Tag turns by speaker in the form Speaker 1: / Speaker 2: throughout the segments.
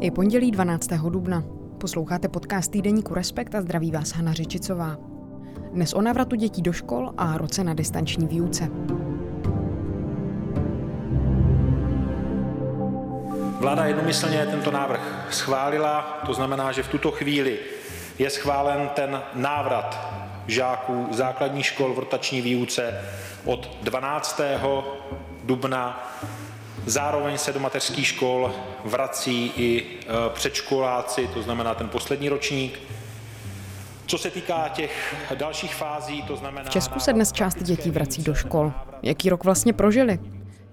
Speaker 1: Je pondělí 12. dubna. Posloucháte podcast týdeníku Respekt a zdraví vás Hana Řečicová. Dnes o návratu dětí do škol a roce na distanční výuce.
Speaker 2: Vláda jednomyslně tento návrh schválila, to znamená, že v tuto chvíli je schválen ten návrat žáků základních škol v rotační výuce od 12. dubna Zároveň se do mateřských škol vrací i e, předškoláci, to znamená ten poslední ročník. Co se týká těch dalších fází, to znamená...
Speaker 1: V Česku se dnes část dětí vrací do škol. Jaký rok vlastně prožili?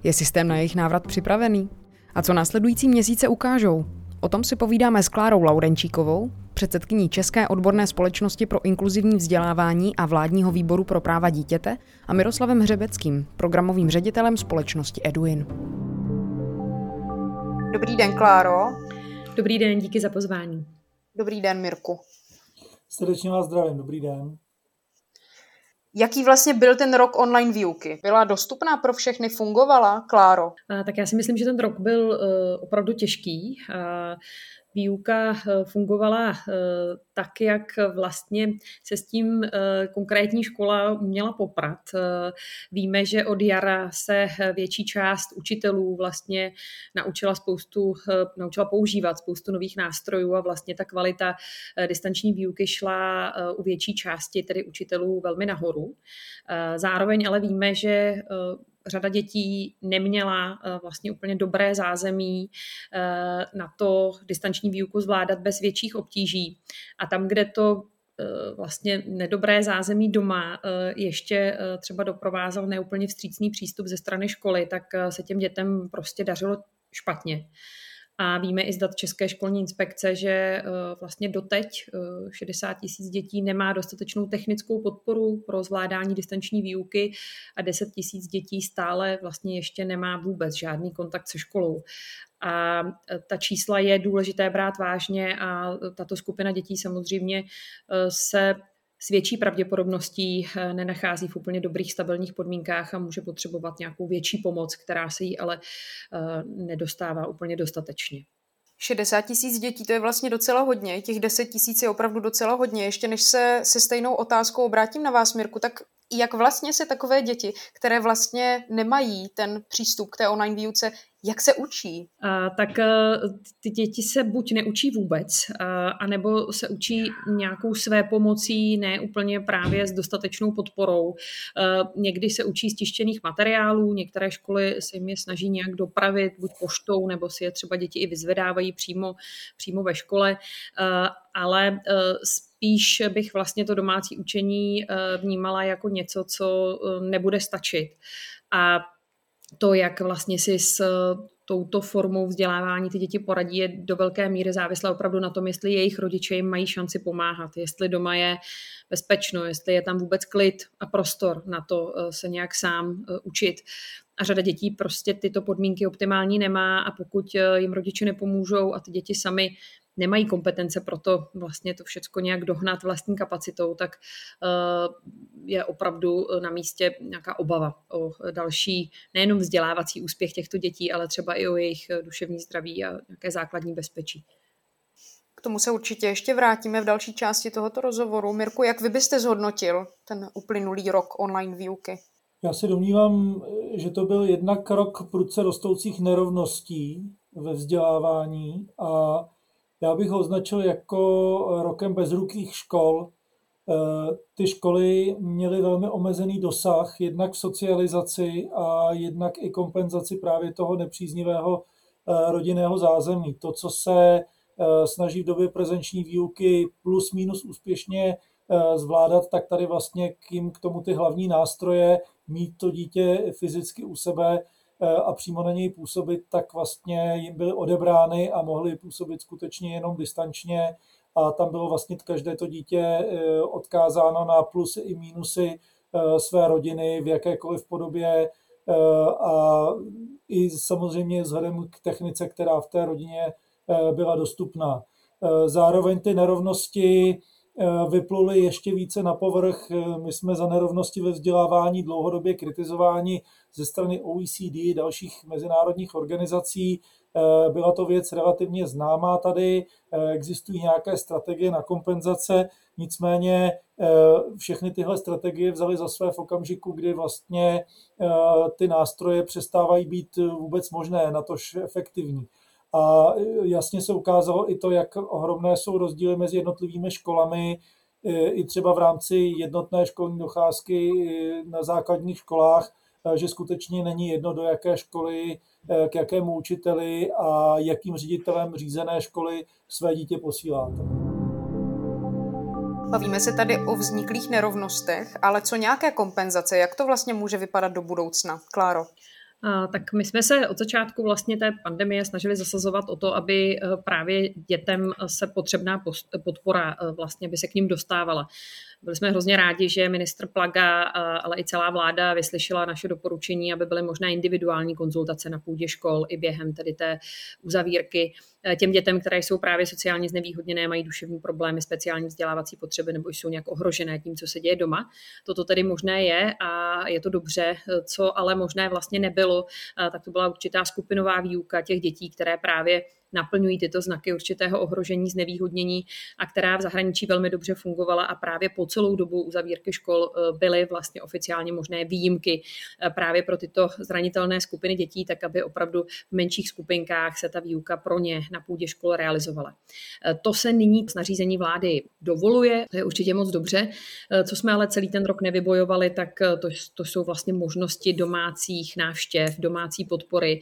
Speaker 1: Je systém na jejich návrat připravený? A co následující měsíce ukážou? O tom si povídáme s Klárou Laurenčíkovou, předsedkyní České odborné společnosti pro inkluzivní vzdělávání a vládního výboru pro práva dítěte a Miroslavem Hřebeckým, programovým ředitelem společnosti Eduin. Dobrý den, Kláro.
Speaker 3: Dobrý den, díky za pozvání.
Speaker 1: Dobrý den, Mirku.
Speaker 4: Srdečně vás zdravím, dobrý den.
Speaker 1: Jaký vlastně byl ten rok online výuky? Byla dostupná pro všechny, fungovala, Kláro?
Speaker 3: tak já si myslím, že ten rok byl uh, opravdu těžký. Uh, výuka eh, fungovala eh, tak, jak vlastně se s tím eh, konkrétní škola měla poprat. Víme, že od jara se větší část učitelů vlastně naučila spoustu, naučila používat spoustu nových nástrojů a vlastně ta kvalita distanční výuky šla u větší části tedy učitelů velmi nahoru. Zároveň ale víme, že řada dětí neměla eh, vlastně úplně dobré zázemí eh, na to distanční výuku zvládat bez větších obtíží. A tam, kde to eh, vlastně nedobré zázemí doma ještě třeba doprovázel neúplně vstřícný přístup ze strany školy, tak se těm dětem prostě dařilo špatně. A víme i z dat České školní inspekce, že eh, vlastně doteď 60 eh, tisíc dětí nemá dostatečnou technickou podporu pro zvládání distanční výuky a 10 tisíc dětí stále vlastně ještě nemá vůbec žádný kontakt se školou. A eh, ta čísla je důležité brát vážně a tato skupina dětí samozřejmě se s větší pravděpodobností eh, nenachází v úplně dobrých stabilních podmínkách a může potřebovat nějakou větší pomoc, která se jí ale eh, nedostává úplně dostatečně.
Speaker 1: 60 tisíc dětí, to je vlastně docela hodně, těch 10 tisíc je opravdu docela hodně. Ještě než se se stejnou otázkou obrátím na vás, Mirku, tak jak vlastně se takové děti, které vlastně nemají ten přístup k té online výuce, jak se učí?
Speaker 3: A, tak e, ty děti se buď neučí vůbec, a, anebo se učí nějakou své pomocí, ne úplně právě s dostatečnou podporou. A, někdy se učí z tištěných materiálů, některé školy se jim je snaží nějak dopravit, buď poštou, nebo si je třeba děti i vyzvedávají přímo, přímo ve škole, a, ale e, spíš bych vlastně to domácí učení vnímala jako něco, co e, nebude stačit. A to, jak vlastně si s eh, touto formou vzdělávání ty děti poradí, je do velké míry závislé opravdu na tom, jestli jejich rodiče jim mají šanci pomáhat, jestli doma je bezpečno, jestli je tam vůbec klid a prostor na to eh, se nějak sám eh, učit. A řada dětí prostě tyto podmínky optimální nemá a pokud jim rodiče nepomůžou a ty děti sami nemají kompetence pro to vlastně to všechno nějak dohnat vlastní kapacitou, tak eh, je opravdu na místě nějaká obava o další nejenom vzdělávací úspěch těchto dětí, ale třeba i o jejich duševní zdraví a nějaké základní bezpečí.
Speaker 1: K tomu se určitě ještě vrátíme v další části tohoto rozhovoru. Mirku, jak vy byste zhodnotil ten uplynulý rok online výuky?
Speaker 4: Já se domnívám, že to byl jednak rok prudce rostoucích nerovností ve vzdělávání a já bych ho označil jako rokem bezrukých škol. Eh, ty školy měly velmi omezený dosah, jednak v socializaci a jednak i kompenzaci právě toho nepříznivého eh, rodinného zázemí. To, co se eh, snaží v době prezenční výuky plus minus úspěšně zvládat, tak tady vlastně k, jim k tomu ty hlavní nástroje, mít to dítě fyzicky u sebe, a přímo na něj působit, tak vlastně jim byly odebrány a mohly působit skutečně jenom distančně a tam bylo vlastně každé to dítě e, odkázáno na plusy i mínusy e, své rodiny v jakékoliv podobě a i samozřejmě vzhledem k technice, která v té rodině byla dostupná. Zároveň ty nerovnosti Eh, vypluly ještě více na povrch. Eh, my jsme za nerovnosti ve vzdělávání dlouhodobě kritizováni ze strany OECD, dalších mezinárodních organizací. Byla to věc relativně známá tady, existují nějaké strategie na kompenzace, nicméně všechny tyhle strategie vzali za své v okamžiku, kdy vlastně ty nástroje přestávají být vůbec možné, natož efektivní. A jasně se ukázalo i to, jak ohromné jsou rozdíly mezi jednotlivými školami, i třeba v rámci jednotné školní docházky na základních školách, že skutečně není jedno, do jaké školy, k jakému učiteli a jakým ředitelem řízené školy své dítě posíláte.
Speaker 1: Bavíme se tady o vzniklých nerovnostech, ale co nějaké kompenzace? Jak to vlastně může vypadat do budoucna? Kláro
Speaker 3: tak my jsme se od začátku vlastně té pandemie snažili zasazovat o to, aby eh, právě dětem se potřebná podpora eh, vlastně by se k ním dostávala. Byli jsme hrozně rádi, že ministr Plaga, ale i celá vláda vyslyšela naše doporučení, aby byly možné individuální konzultace na půdě škol i během tedy té uzavírky e, těm dětem, které jsou právě sociálně znevýhodněné, mají duševní problémy, speciální vzdělávací potřeby nebo jsou nějak ohrožené tím, co se děje doma. Toto tedy možné je a je to dobře. Co ale možné vlastně nebylo, tak to byla určitá skupinová výuka těch dětí, které právě naplňují tyto znaky určitého ohrožení, znevýhodnění a která v zahraničí velmi dobře fungovala a právě po celou dobu uzavírky škol eh, byly vlastně oficiálně možné výjimky eh, právě pro tyto zranitelné skupiny dětí, tak aby opravdu v menších skupinkách se ta výuka pro ně na půdě škol realizovala. Eh, to se nyní s nařízení vlády dovoluje, to je určitě moc dobře. Co jsme ale celý ten rok nevybojovali, tak to, to jsou vlastně možnosti domácích návštěv, domácí podpory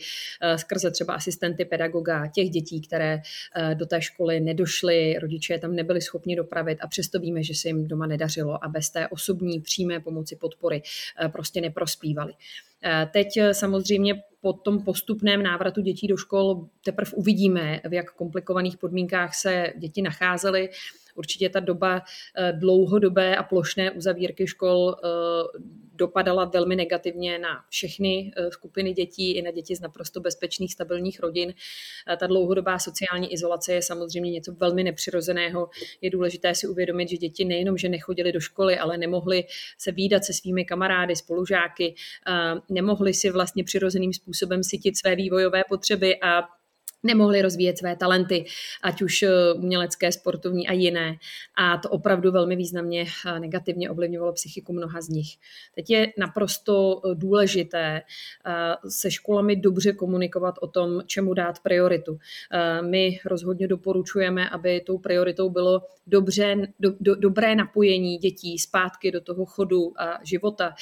Speaker 3: skrze třeba asistenty pedagoga, těch dětí, dětí, které eh, do té školy nedošly, rodiče tam nebyli schopni dopravit a přesto víme, že se jim doma nedařilo a bez té osobní přímé pomoci podpory eh, prostě neprospívali. Eh, teď samozřejmě po tom postupném návratu dětí do škol teprve uvidíme, v jak komplikovaných podmínkách se děti nacházely. Určitě ta doba dlouhodobé a plošné uzavírky škol dopadala velmi negativně na všechny eh, skupiny dětí, i na děti z naprosto bezpečných, stabilních rodin. Eh, ta dlouhodobá sociální izolace je samozřejmě něco velmi nepřirozeného. Je důležité si uvědomit, že děti nejenom, že nechodili do školy, ale nemohli se výdat se svými kamarády, spolužáky, eh, nemohli si vlastně přirozeným způsobem sytit své vývojové potřeby a nemohli rozvíjet své talenty, ať už eh, umělecké, sportovní a jiné. A to opravdu velmi významně eh, negativně ovlivňovalo psychiku mnoha z nich. Teď je naprosto eh, důležité se školami dobře komunikovat o tom, čemu dát prioritu. My rozhodně doporučujeme, aby tou prioritou bylo dobře, do, do, dobré napojení dětí zpátky do toho chodu a života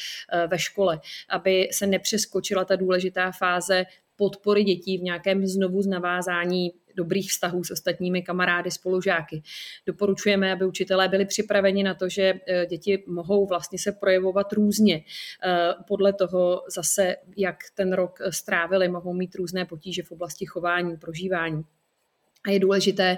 Speaker 3: ve škole, aby se nepřeskočila ta důležitá fáze podpory dětí v nějakém znovu navázání dobrých vztahů s ostatními kamarády, spolužáky. Doporučujeme, aby učitelé byli připraveni na to, že e, děti mohou vlastně se projevovat různě. E, podle toho zase, jak ten rok strávili, mohou mít různé potíže v oblasti chování, prožívání. A je důležité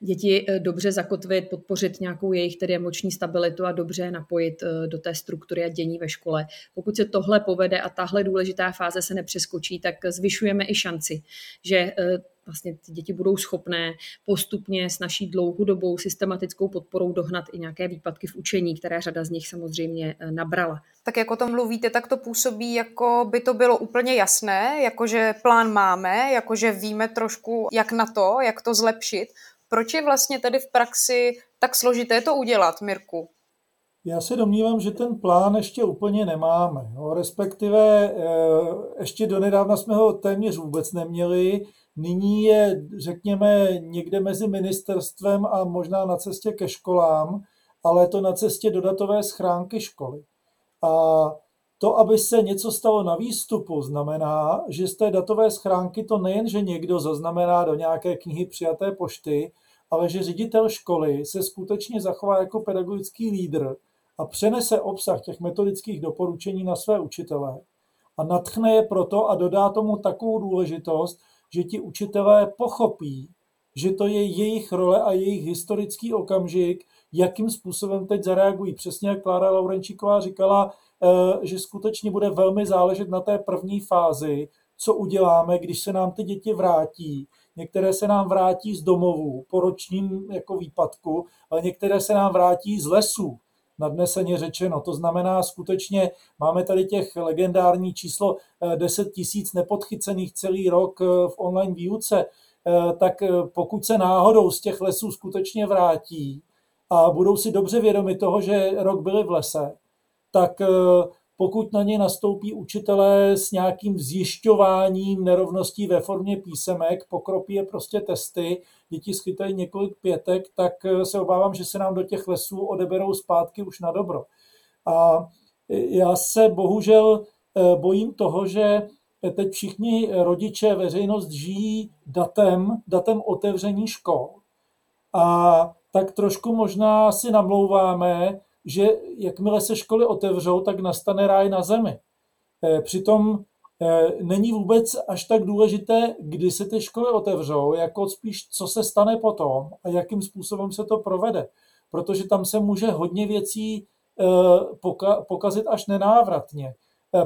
Speaker 3: děti eh, dobře zakotvit, podpořit nějakou jejich tedy emoční stabilitu a dobře napojit eh, do té struktury a dění ve škole. Pokud se tohle povede a tahle důležitá fáze se nepřeskočí, tak zvyšujeme i šanci, že eh, vlastně ty děti budou schopné postupně s naší dlouhodobou systematickou podporou dohnat i nějaké výpadky v učení, které řada z nich samozřejmě eh, nabrala.
Speaker 1: Tak jako to mluvíte, tak to působí, jako by to bylo úplně jasné, jakože plán máme, jakože víme trošku, jak na to, jak to zlepšit. Proč je vlastně tedy v praxi tak složité to udělat, Mirku?
Speaker 4: Já se domnívám, že ten plán ještě úplně nemáme. No, respektive eh, ještě donedávna jsme ho téměř vůbec neměli. Nyní je, řekněme, někde mezi ministerstvem a možná na cestě ke školám, ale to na cestě do datové schránky školy. A to, aby se něco stalo na výstupu, znamená, že z té datové schránky to nejen, že někdo zaznamená do nějaké knihy přijaté pošty, ale že ředitel školy se skutečně zachová jako pedagogický lídr a přenese obsah těch metodických doporučení na své učitele a natchne je proto a dodá tomu takovou důležitost, že ti učitelé pochopí, že to je jejich role a jejich historický okamžik, jakým způsobem teď zareagují. Přesně jak Klára Laurenčíková říkala, eh, že skutečně bude velmi záležet na té první fázi, co uděláme, když se nám ty děti vrátí. Některé se nám vrátí z domovů po ročním jako výpadku, ale některé se nám vrátí z lesů. Nadneseně řečeno. To znamená, skutečně máme tady těch legendární číslo 10 tisíc nepodchycených celý rok v online výuce, tak pokud se náhodou z těch lesů skutečně vrátí a budou si dobře vědomi toho, že rok byli v lese, tak pokud na ně nastoupí učitelé s nějakým zjišťováním nerovností ve formě písemek, pokropí je prostě testy, děti schytají několik pětek, tak eh, se obávám, že se nám do těch lesů odeberou zpátky už na dobro. A já se bohužel eh, bojím toho, že teď všichni rodiče, veřejnost žijí datem, datem otevření škol. A tak trošku možná si namlouváme, že jakmile se školy otevřou, tak nastane ráj na zemi. Eh, přitom eh, není vůbec až tak důležité, kdy se ty školy otevřou, jako spíš, co se stane potom a jakým způsobem se to provede. Protože tam se může hodně věcí eh, pokazit až nenávratně.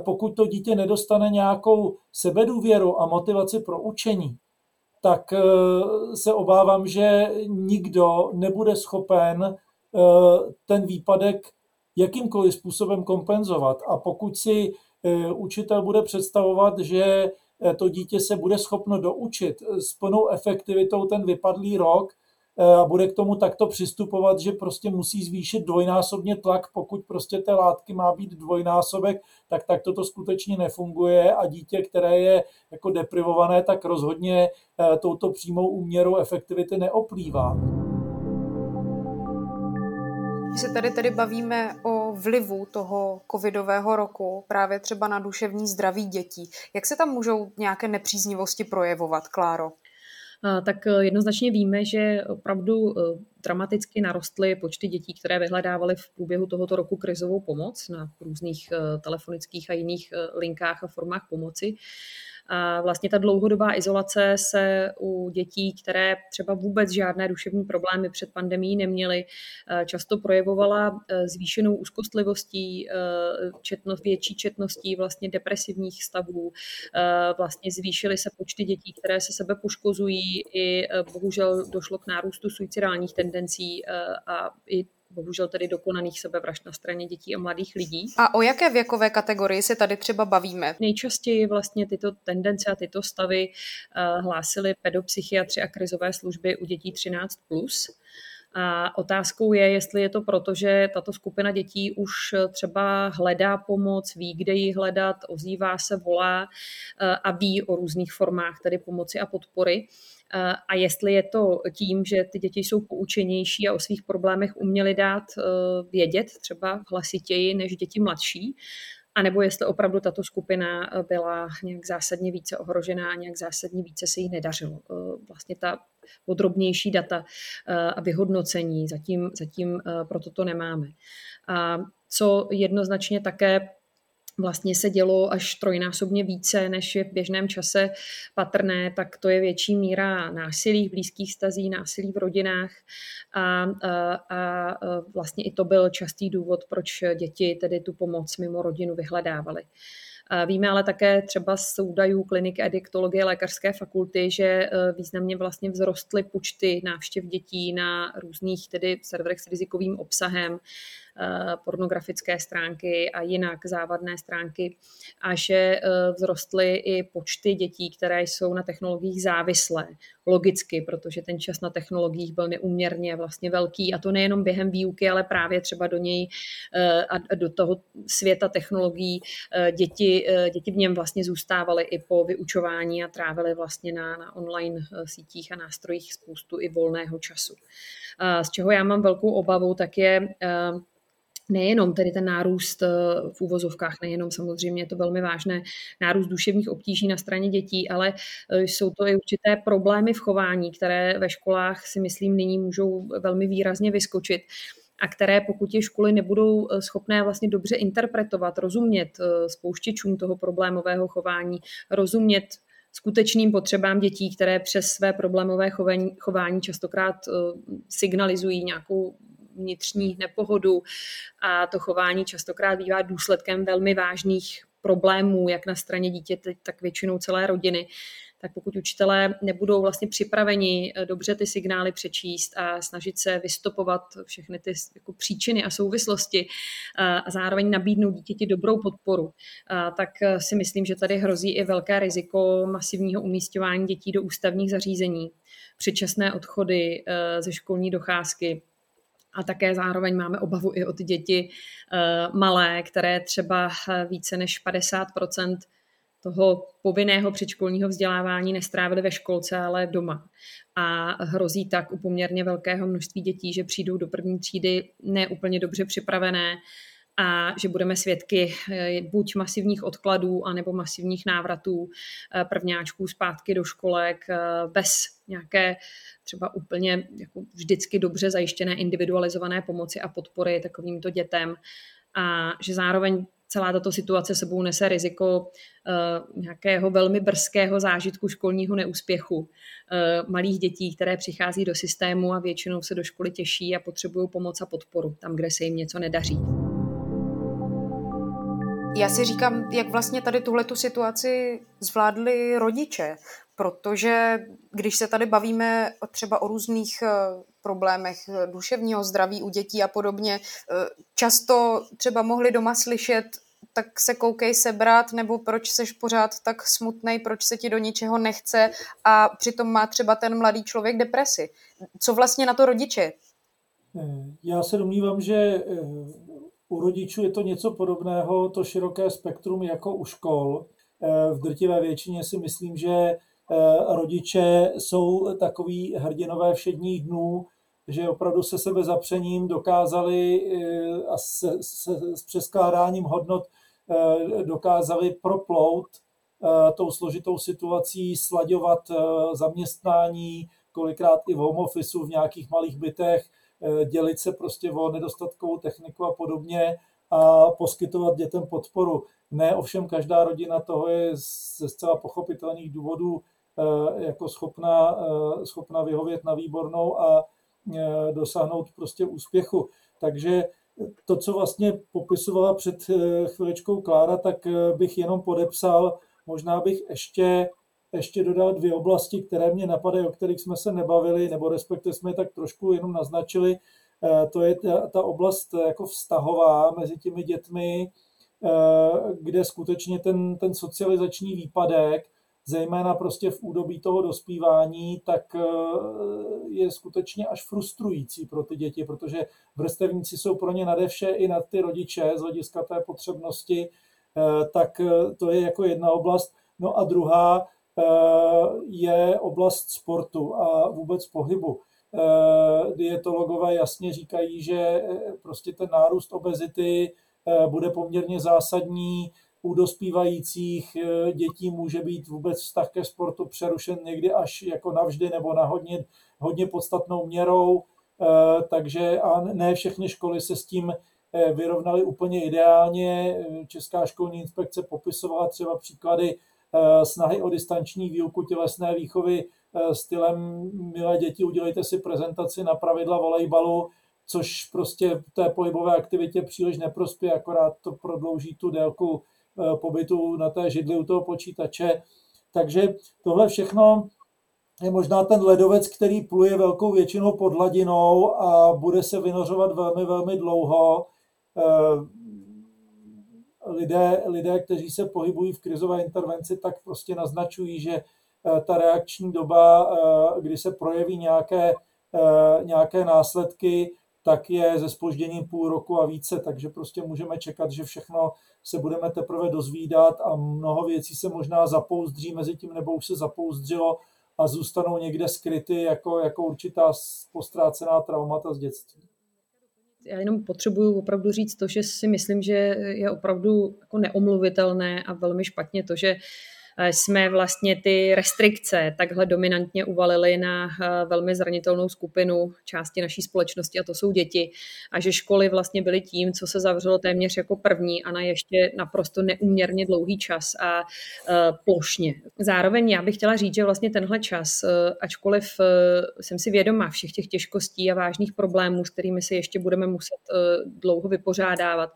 Speaker 4: Pokud to dítě nedostane nějakou sebedůvěru a motivaci pro učení, tak se obávám, že nikdo nebude schopen ten výpadek jakýmkoliv způsobem kompenzovat. A pokud si eh, učitel bude představovat, že eh, to dítě se bude schopno doučit s plnou efektivitou ten vypadlý rok a bude k tomu takto přistupovat, že prostě musí zvýšit dvojnásobně tlak, pokud prostě té látky má být dvojnásobek, tak tak toto skutečně nefunguje a dítě, které je jako deprivované, tak rozhodně touto přímou úměrou efektivity neoplývá.
Speaker 1: My se tady tedy bavíme o vlivu toho covidového roku právě třeba na duševní zdraví dětí. Jak se tam můžou nějaké nepříznivosti projevovat, Kláro?
Speaker 3: tak e, jednoznačně víme, že opravdu e, dramaticky narostly počty dětí, které vyhledávaly v průběhu tohoto roku krizovou pomoc na různých e, telefonických a jiných linkách a formách pomoci. A vlastně ta dlouhodobá izolace se u dětí, které třeba vůbec žádné duševní problémy před pandemí neměly, eh, často projevovala eh, zvýšenou úzkostlivostí, eh, četnost, větší četností vlastně depresivních stavů. Vlastně zvýšily se počty dětí, které se sebe poškozují i bohužel došlo k nárůstu suicidálních tendencí a i bohužel tedy dokonaných sebevražd na straně dětí a mladých lidí.
Speaker 1: A o jaké věkové kategorii se tady třeba bavíme?
Speaker 3: Nejčastěji vlastně tyto tendence a tyto stavy uh, hlásily pedopsychiatři a krizové služby u dětí 13+. Plus. A otázkou je, jestli je to proto, že tato skupina dětí už třeba hledá pomoc, ví, kde ji hledat, ozývá se, volá eh, a ví o různých formách tedy pomoci a podpory a jestli je to tím, že ty děti jsou poučenější a o svých problémech uměli dát eh, vědět třeba hlasitěji než děti mladší, a nebo jestli opravdu tato skupina eh, byla nějak zásadně více ohrožená a nějak zásadně více se jí nedařilo. Eh, vlastně ta podrobnější data a vyhodnocení zatím, zatím proto to nemáme. A co jednoznačně také vlastně se dělo až trojnásobně více, než je v běžném čase patrné, tak to je větší míra násilí v blízkých stazí, násilí v rodinách a, a, a vlastně i to byl častý důvod, proč děti tedy tu pomoc mimo rodinu vyhledávaly. Víme ale také třeba z údajů kliniky adiktologie lékařské fakulty, že e, významně vlastně vzrostly počty návštěv dětí na různých tedy serverech s rizikovým obsahem, pornografické stránky a jinak závadné stránky a že eh, vzrostly i počty dětí, které jsou na technologiích závislé. Logicky, protože ten čas na technologiích byl neuměrně vlastně velký a to nejenom během výuky, ale právě třeba do něj eh, a do toho světa technologií děti, děti v něm vlastně zůstávaly i po vyučování a trávily vlastně na, na online sítích a nástrojích spoustu i volného času. Z čeho já mám velkou obavu, tak je nejenom tedy ten nárůst eh, v úvozovkách, nejenom samozřejmě je to velmi vážné, nárůst duševních obtíží na straně dětí, ale eh, jsou to i určité problémy v chování, které ve školách si myslím nyní můžou velmi výrazně vyskočit a které pokud je školy nebudou eh, schopné vlastně dobře interpretovat, rozumět spouštěčům toho problémového chování, rozumět skutečným potřebám dětí, které přes své problémové chování, chování častokrát signalizují nějakou vnitřní nepohodu a to chování častokrát bývá důsledkem velmi vážných problémů, jak na straně dítěte, tak většinou celé rodiny, tak pokud učitelé nebudou vlastně připraveni dobře ty signály přečíst a snažit se vystopovat všechny ty jako příčiny a souvislosti a zároveň nabídnout dítěti dobrou podporu, tak si myslím, že tady hrozí i velké riziko masivního umístěvání dětí do ústavních zařízení, předčasné odchody ze školní docházky, a také zároveň máme obavu i o ty děti malé, které třeba více než 50% toho povinného předškolního vzdělávání nestrávili ve školce, ale doma. A hrozí tak u poměrně velkého množství dětí, že přijdou do první třídy neúplně dobře připravené a že budeme svědky eh, buď masivních odkladů, anebo masivních návratů eh, prvňáčků zpátky do školek eh, bez nějaké třeba úplně jako vždycky dobře zajištěné individualizované pomoci a podpory takovýmto dětem. A že zároveň celá tato situace sebou nese riziko nějakého velmi brzkého zážitku školního neúspěchu malých dětí, které přichází do systému a většinou se do školy těší a potřebují pomoc a podporu tam, kde se jim něco nedaří.
Speaker 1: Já si říkám, jak vlastně tady tuhle situaci zvládli rodiče, protože když se tady bavíme třeba o různých eh, problémech duševního zdraví u dětí a podobně, často třeba mohli doma slyšet tak se koukej sebrat, nebo proč seš pořád tak smutný, proč se ti do ničeho nechce a přitom má třeba ten mladý člověk depresi. Co vlastně na to rodiče?
Speaker 4: Eh, já se domnívám, že eh, u rodičů je to něco podobného, to široké spektrum jako u škol. Eh, v drtivé většině si myslím, že rodiče jsou takový hrdinové všedních dnů, že opravdu se sebe zapřením dokázali a se, se, s přeskládáním hodnot Eh, dokázali proplout eh, tou složitou situací, slaďovat eh, zaměstnání, kolikrát i v home office, v nějakých malých bytech, dělit se prostě o nedostatkovou techniku a podobně a poskytovat dětem podporu. Ne, ovšem každá rodina toho je ze zcela pochopitelných důvodů jako schopná, schopná vyhovět na výbornou a dosáhnout prostě úspěchu. Takže to, co vlastně popisovala před eh, chviličkou Klára, tak eh, bych jenom podepsal. Možná bych ještě, ještě dodal dvě oblasti, které mě napadají, o kterých jsme se nebavili, nebo respektive jsme je tak trošku jenom naznačili. Eh, to je ta, ta oblast jako vztahová mezi těmi dětmi, kde skutečně ten, ten socializační výpadek zejména prostě v údobí toho dospívání, tak eh, je skutečně až frustrující pro ty děti, protože vrstevníci jsou pro ně nade vše i nad ty rodiče z hlediska té potřebnosti, eh, tak eh, to je jako jedna oblast. No a druhá je oblast sportu a vůbec pohybu. Dietologové jasně říkají, že prostě ten nárůst obezity bude poměrně zásadní u dospívajících eh, dětí může být vůbec vztah ke sportu přerušen někdy až jako navždy nebo na hodně, hodně podstatnou měrou, eh, takže a ne všechny školy se s tím eh, vyrovnaly úplně ideálně. Česká školní inspekce popisovala třeba příklady snahy o distanční výuku tělesné výchovy stylem milé děti, udělejte si prezentaci na pravidla volejbalu, což prostě té pohybové aktivitě příliš neprospěje, akorát to prodlouží tu délku Eh, pobytu na té židli u toho počítače. Takže tohle všechno je možná ten ledovec, který pluje velkou většinou pod hladinou a bude se vynořovat velmi, velmi dlouho. Eh, lidé, lidé, kteří se pohybují v krizové intervenci, tak prostě naznačují, že eh, ta reakční doba, kdy se projeví nějaké, nějaké následky, tak je ze spožděním půl roku a více, takže prostě můžeme čekat, že všechno se budeme teprve dozvídat a mnoho věcí se možná zapouzdří mezi tím, nebo už se zapouzdřilo a zůstanou někde skryty jako, jako určitá postrácená traumata z dětství.
Speaker 3: Já jenom potřebuju opravdu říct to, že si myslím, že je opravdu jako neomluvitelné a velmi špatně to, že jsme vlastně ty restrikce takhle dominantně uvalili na eh, velmi zranitelnou skupinu části naší společnosti a to jsou děti. A že školy vlastně byly tím, co se zavřelo téměř jako první a na ještě naprosto neuměrně dlouhý čas a eh, plošně. Zároveň já bych chtěla říct, že vlastně tenhle čas, ačkoliv jsem si vědoma všech těch těžkostí a vážných problémů, s kterými se ještě budeme muset dlouho vypořádávat,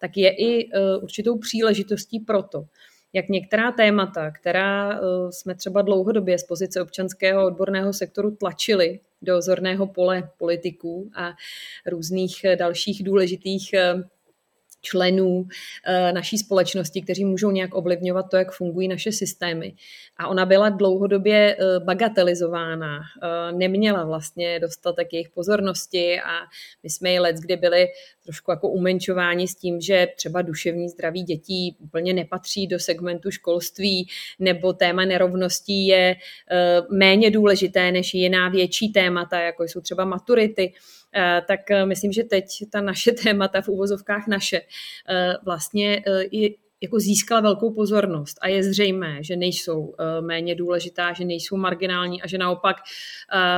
Speaker 3: tak je i určitou příležitostí pro to, jak některá témata, která eh, jsme třeba dlouhodobě z pozice občanského odborného sektoru tlačili do zorného pole politiků a různých dalších důležitých členů eh, naší společnosti, kteří můžou nějak ovlivňovat to, jak fungují naše systémy. A ona byla dlouhodobě eh, bagatelizována, eh, neměla vlastně dostatek jejich pozornosti a my jsme ji let, kdy byli trošku jako umenčováni s tím, že třeba duševní zdraví dětí úplně nepatří do segmentu školství, nebo téma nerovností je méně důležité než jiná větší témata, jako jsou třeba maturity. Eh, tak eh, myslím, že teď ta naše témata v úvozovkách naše eh, vlastně je, jako získala velkou pozornost a je zřejmé, že nejsou méně důležitá, že nejsou marginální a že naopak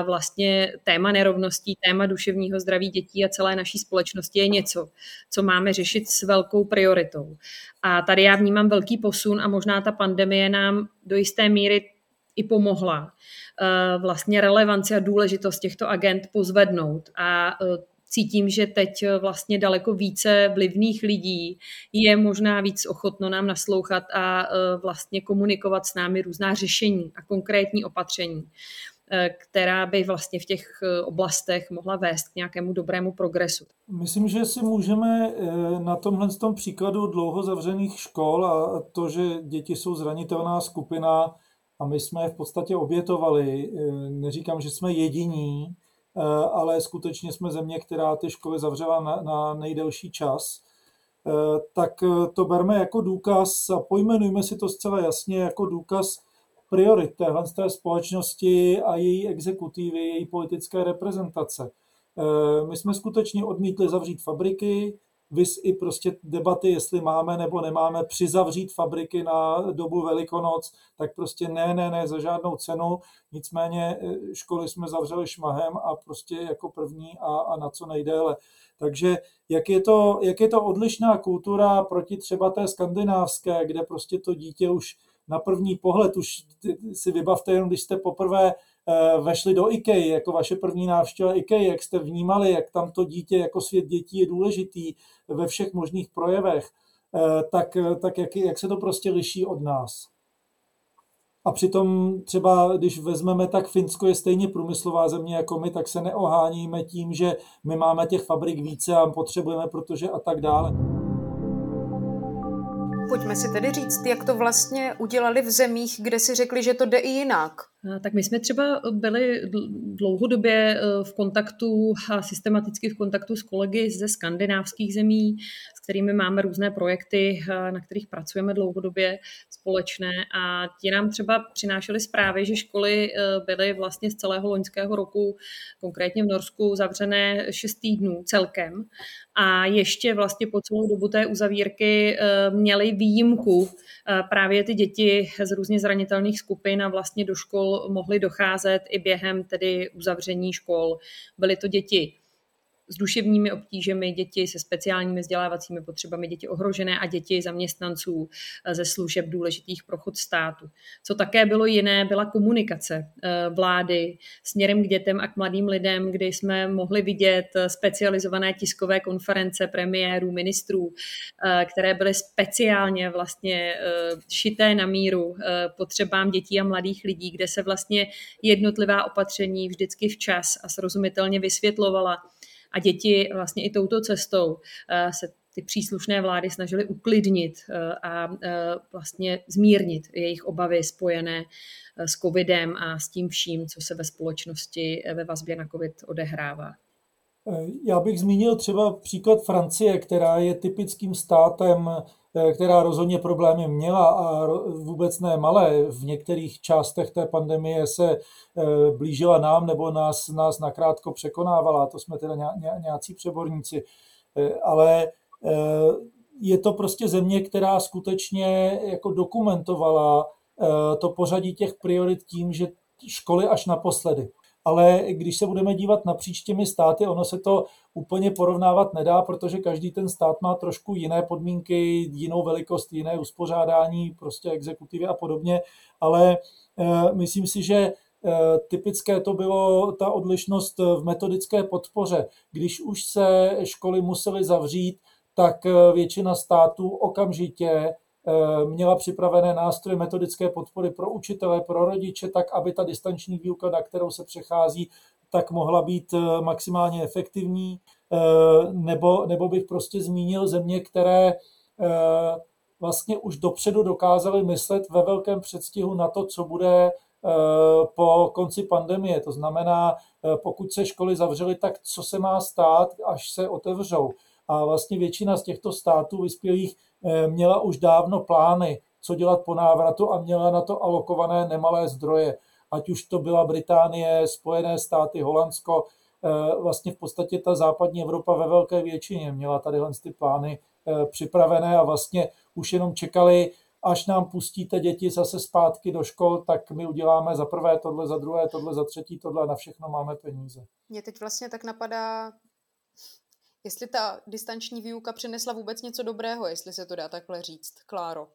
Speaker 3: vlastně téma nerovností, téma duševního zdraví dětí a celé naší společnosti je něco, co máme řešit s velkou prioritou. A tady já vnímám velký posun a možná ta pandemie nám do jisté míry i pomohla eh, vlastně relevanci a důležitost těchto agent pozvednout a eh, cítím, že teď eh, vlastně daleko více vlivných lidí je možná víc ochotno nám naslouchat a vlastně komunikovat s námi různá řešení a konkrétní opatření, která by vlastně v těch oblastech mohla vést k nějakému dobrému progresu.
Speaker 4: Myslím, že si můžeme na tomhle tom příkladu dlouho zavřených škol a to, že děti jsou zranitelná skupina, a my jsme je v podstatě obětovali. Eh, neříkám, že jsme jediní, eh, ale skutečně jsme země, která ty školy zavřela na, na nejdelší čas. Eh, tak to berme jako důkaz a pojmenujme si to zcela jasně jako důkaz priorit téhle té společnosti a její exekutivy, její politické reprezentace. My jsme skutečně odmítli zavřít fabriky, vys i prostě debaty, jestli máme nebo nemáme přizavřít fabriky na dobu Velikonoc, tak prostě ne, ne, ne, za žádnou cenu. Nicméně eh, školy jsme zavřeli šmahem a prostě jako první a, a na co nejdéle. Takže jak je, to, jak je to odlišná kultura proti třeba té skandinávské, kde prostě to dítě už na první pohled, už si vybavte jenom, když jste poprvé Eh, vešli do IKEA, jako vaše první návštěva IKEA, jak jste vnímali, jak tam to dítě jako svět dětí je důležitý ve všech možných projevech, eh, tak, tak jak, jak se to prostě liší od nás. A přitom třeba, když vezmeme, tak Finsko je stejně průmyslová země jako my, tak se neoháníme tím, že my máme těch fabrik více a potřebujeme, protože a tak dále.
Speaker 1: Pojďme si tedy říct, jak to vlastně udělali v zemích, kde si řekli, že to jde i jinak.
Speaker 3: Tak my jsme třeba byli dlouhodobě e, v kontaktu a systematicky v kontaktu s kolegy ze skandinávských zemí, s kterými máme různé projekty, e, na kterých pracujeme dlouhodobě společné. A ti nám třeba přinášeli zprávy, že školy e, byly vlastně z celého loňského roku, konkrétně v Norsku, zavřené 6 týdnů celkem. A ještě vlastně po celou dobu té uzavírky měly výjimku právě ty děti z různě zranitelných skupin a vlastně do škol mohly docházet i během tedy uzavření škol. Byly to děti s duševními obtížemi, děti se speciálními vzdělávacími potřebami, děti ohrožené a děti zaměstnanců eh, ze služeb důležitých pro chod státu. Co také bylo jiné, byla komunikace eh, vlády směrem k dětem a k mladým lidem, kdy jsme mohli vidět eh, specializované tiskové konference premiérů, ministrů, které byly speciálně vlastně šité na míru potřebám dětí a mladých lidí, kde se vlastně jednotlivá opatření vždycky včas a srozumitelně vysvětlovala a děti vlastně i touto cestou eh, se ty příslušné vlády snažily uklidnit eh, a eh, vlastně zmírnit jejich obavy spojené s covidem a s tím vším, co se ve společnosti ve vazbě na covid odehrává.
Speaker 4: Já bych zmínil třeba příklad Francie, která je typickým státem, která rozhodně problémy měla a vůbec ne malé. V některých částech té pandemie se blížila nám nebo nás, nás nakrátko překonávala. To jsme teda nějací přeborníci. Ale je to prostě země, která skutečně jako dokumentovala to pořadí těch priorit tím, že školy až naposledy ale když se budeme dívat napříč těmi státy, ono se to úplně porovnávat nedá, protože každý ten stát má trošku jiné podmínky, jinou velikost, jiné uspořádání, prostě exekutivy a podobně, ale eh, myslím si, že eh, typické to bylo ta odlišnost v metodické podpoře. Když už se školy musely zavřít, tak eh, většina států okamžitě měla připravené nástroje metodické podpory pro učitele, pro rodiče, tak aby ta distanční výuka, na kterou se přechází, tak mohla být maximálně efektivní. Nebo, nebo bych prostě zmínil země, které vlastně už dopředu dokázali myslet ve velkém předstihu na to, co bude Eh, po konci pandemie. To znamená, eh, pokud se školy zavřely, tak co se má stát, až se otevřou. A vlastně většina z těchto států vyspělých eh, měla už dávno plány, co dělat po návratu a měla na to alokované nemalé zdroje. Ať už to byla Británie, Spojené státy, Holandsko, vlastně v podstatě ta západní Evropa ve velké většině měla tady ty plány připravené a vlastně už jenom čekali, až nám pustíte děti zase zpátky do škol, tak my uděláme za prvé tohle, za druhé tohle, za třetí tohle, na všechno máme peníze.
Speaker 1: Mě teď vlastně tak napadá, jestli ta distanční výuka přinesla vůbec něco dobrého, jestli se to dá takhle říct. Kláro.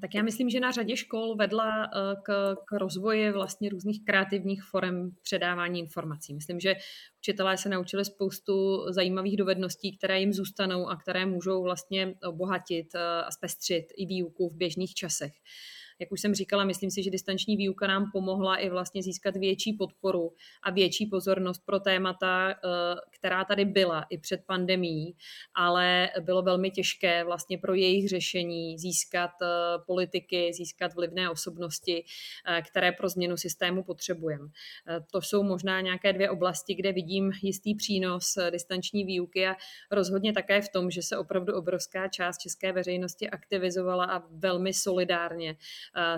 Speaker 3: Tak já myslím, že na řadě škol vedla eh, k, k rozvoji vlastně různých kreativních forem předávání informací. Myslím, že učitelé se naučili spoustu zajímavých dovedností, které jim zůstanou a které můžou vlastně obohatit eh, a zpestřit i výuku v běžných časech. Jak už jsem říkala, myslím si, že distanční výuka nám pomohla i vlastně získat větší podporu a větší pozornost pro témata, eh, která tady byla i před pandemí, ale bylo velmi těžké vlastně pro jejich řešení získat eh, politiky, získat vlivné osobnosti, eh, které pro změnu systému potřebujeme. To jsou možná nějaké dvě oblasti, kde vidím jistý přínos distanční výuky a rozhodně také v tom, že se opravdu obrovská část české veřejnosti aktivizovala a velmi solidárně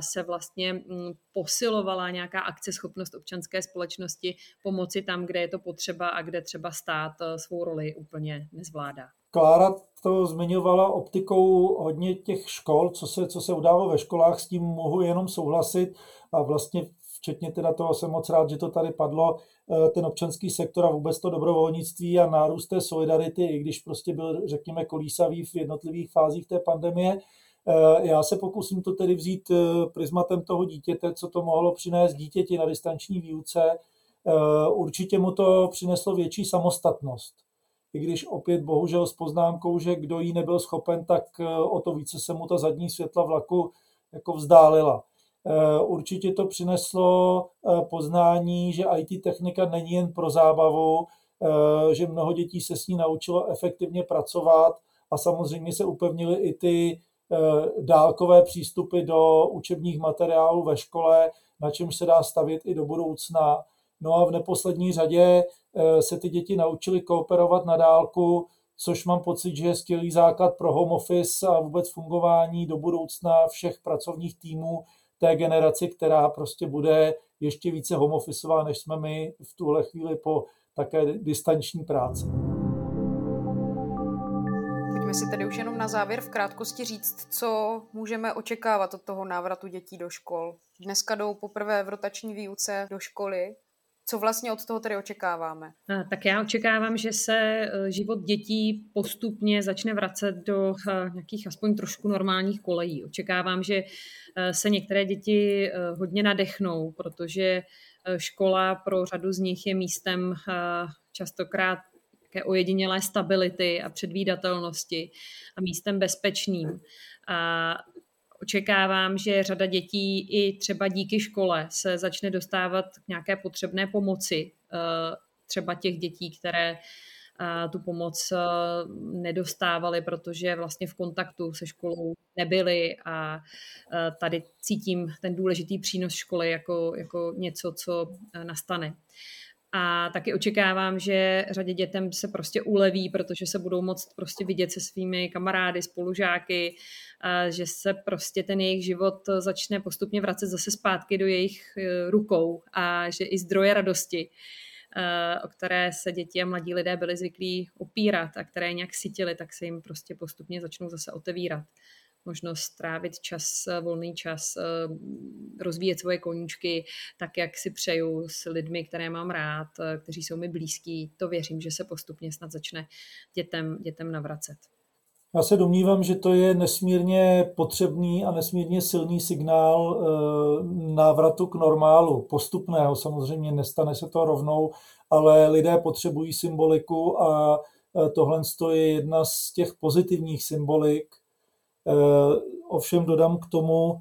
Speaker 3: se vlastně mm, posilovala nějaká akceschopnost občanské společnosti pomoci tam, kde je to potřeba a kde třeba stát eh, svou roli úplně nezvládá.
Speaker 4: Klára to zmiňovala optikou hodně těch škol, co se, co se událo ve školách, s tím mohu jenom souhlasit a vlastně včetně teda toho jsem moc rád, že to tady padlo, eh, ten občanský sektor a vůbec to dobrovolnictví a nárůst té solidarity, i když prostě byl, řekněme, kolísavý v jednotlivých fázích té pandemie, Eh, já se pokusím to tedy vzít eh, prismatem toho dítěte, co to mohlo přinést dítěti na distanční výuce. Eh, určitě mu to přineslo větší samostatnost. I když opět bohužel s poznámkou, že kdo jí nebyl schopen, tak o to více se mu ta zadní světla vlaku jako vzdálila. Určitě to přineslo poznání, že IT technika není jen pro zábavu, že mnoho dětí se s ní naučilo efektivně pracovat a samozřejmě se upevnily i ty Eh, dálkové přístupy do učebních materiálů ve škole, na čemž se dá stavět i do budoucna. No a v neposlední řadě eh, se ty děti naučily kooperovat na dálku, což mám pocit, že je skvělý základ pro home office a vůbec fungování do budoucna všech pracovních týmů té generaci, která prostě bude ještě více home officeová, než jsme my v tuhle chvíli po také distanční práci.
Speaker 1: Pojďme si tedy už jenom na závěr v krátkosti říct, co můžeme očekávat od toho návratu dětí do škol. Dneska jdou poprvé v rotační výuce do školy. Co vlastně od toho tedy očekáváme?
Speaker 3: Tak já očekávám, že se e, život dětí postupně začne vracet do e, nějakých aspoň trošku normálních kolejí. Očekávám, že e, se některé děti hodně nadechnou, protože škola pro řadu z nich je místem častokrát také ojedinělé stability a předvídatelnosti a místem bezpečným. A očekávám, že řada dětí i třeba díky škole se začne dostávat k nějaké potřebné pomoci, eh, třeba těch dětí, které eh, tu pomoc eh, nedostávali, protože vlastně v kontaktu se školou nebyli a tady cítím ten důležitý přínos školy jako, jako něco, co nastane. A taky očekávám, že řadě dětem se prostě uleví, protože se budou moct prostě vidět se svými kamarády, spolužáky, že se prostě ten jejich život začne postupně vracet zase zpátky do jejich e, rukou a že i zdroje radosti, e, o které se děti a mladí lidé byli zvyklí opírat a které nějak sytili, tak se jim prostě postupně začnou zase otevírat možnost trávit čas, volný čas, eh, rozvíjet svoje koníčky tak, jak si přeju s lidmi, které mám rád, eh, kteří jsou mi blízkí. To věřím, že se postupně snad začne dětem, dětem navracet.
Speaker 4: Já se domnívám, že to je nesmírně potřebný a nesmírně silný signál eh, návratu k normálu, postupného. Samozřejmě nestane se to rovnou, ale lidé potřebují symboliku a tohle je jedna z těch pozitivních symbolik, Ovšem dodám k tomu,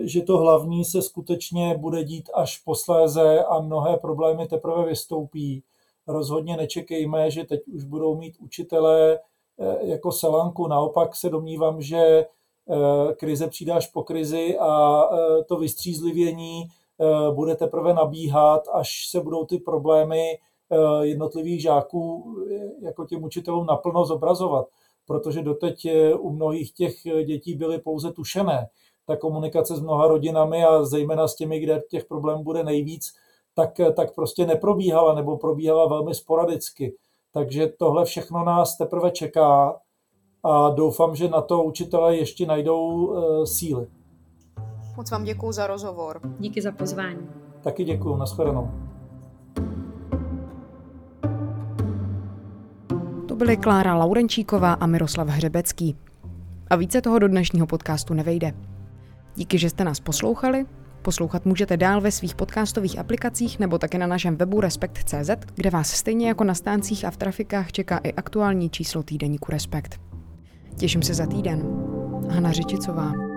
Speaker 4: že to hlavní se skutečně bude dít až posléze a mnohé problémy teprve vystoupí. Rozhodně nečekejme, že teď už budou mít učitelé jako selanku. Naopak se domnívám, že krize přijde až po krizi a to vystřízlivění bude teprve nabíhat, až se budou ty problémy jednotlivých žáků jako těm učitelům naplno zobrazovat. Protože doteď u mnohých těch dětí byly pouze tušené. Ta komunikace s mnoha rodinami a zejména s těmi, kde těch problémů bude nejvíc, tak, tak prostě neprobíhala nebo probíhala velmi sporadicky. Takže tohle všechno nás teprve čeká a doufám, že na to učitelé ještě najdou síly.
Speaker 5: Moc vám děkuji za rozhovor.
Speaker 3: Díky za pozvání.
Speaker 4: Taky děkuji, nashledanou.
Speaker 5: To byly Klára Laurenčíková a Miroslav Hřebecký. A více toho do dnešního podcastu nevejde. Díky, že jste nás poslouchali. Poslouchat můžete dál ve svých podcastových aplikacích nebo také na našem webu Respekt.cz, kde vás stejně jako na stáncích a v trafikách čeká i aktuální číslo týdeníku Respekt. Těším se za týden. Hana Řičicová.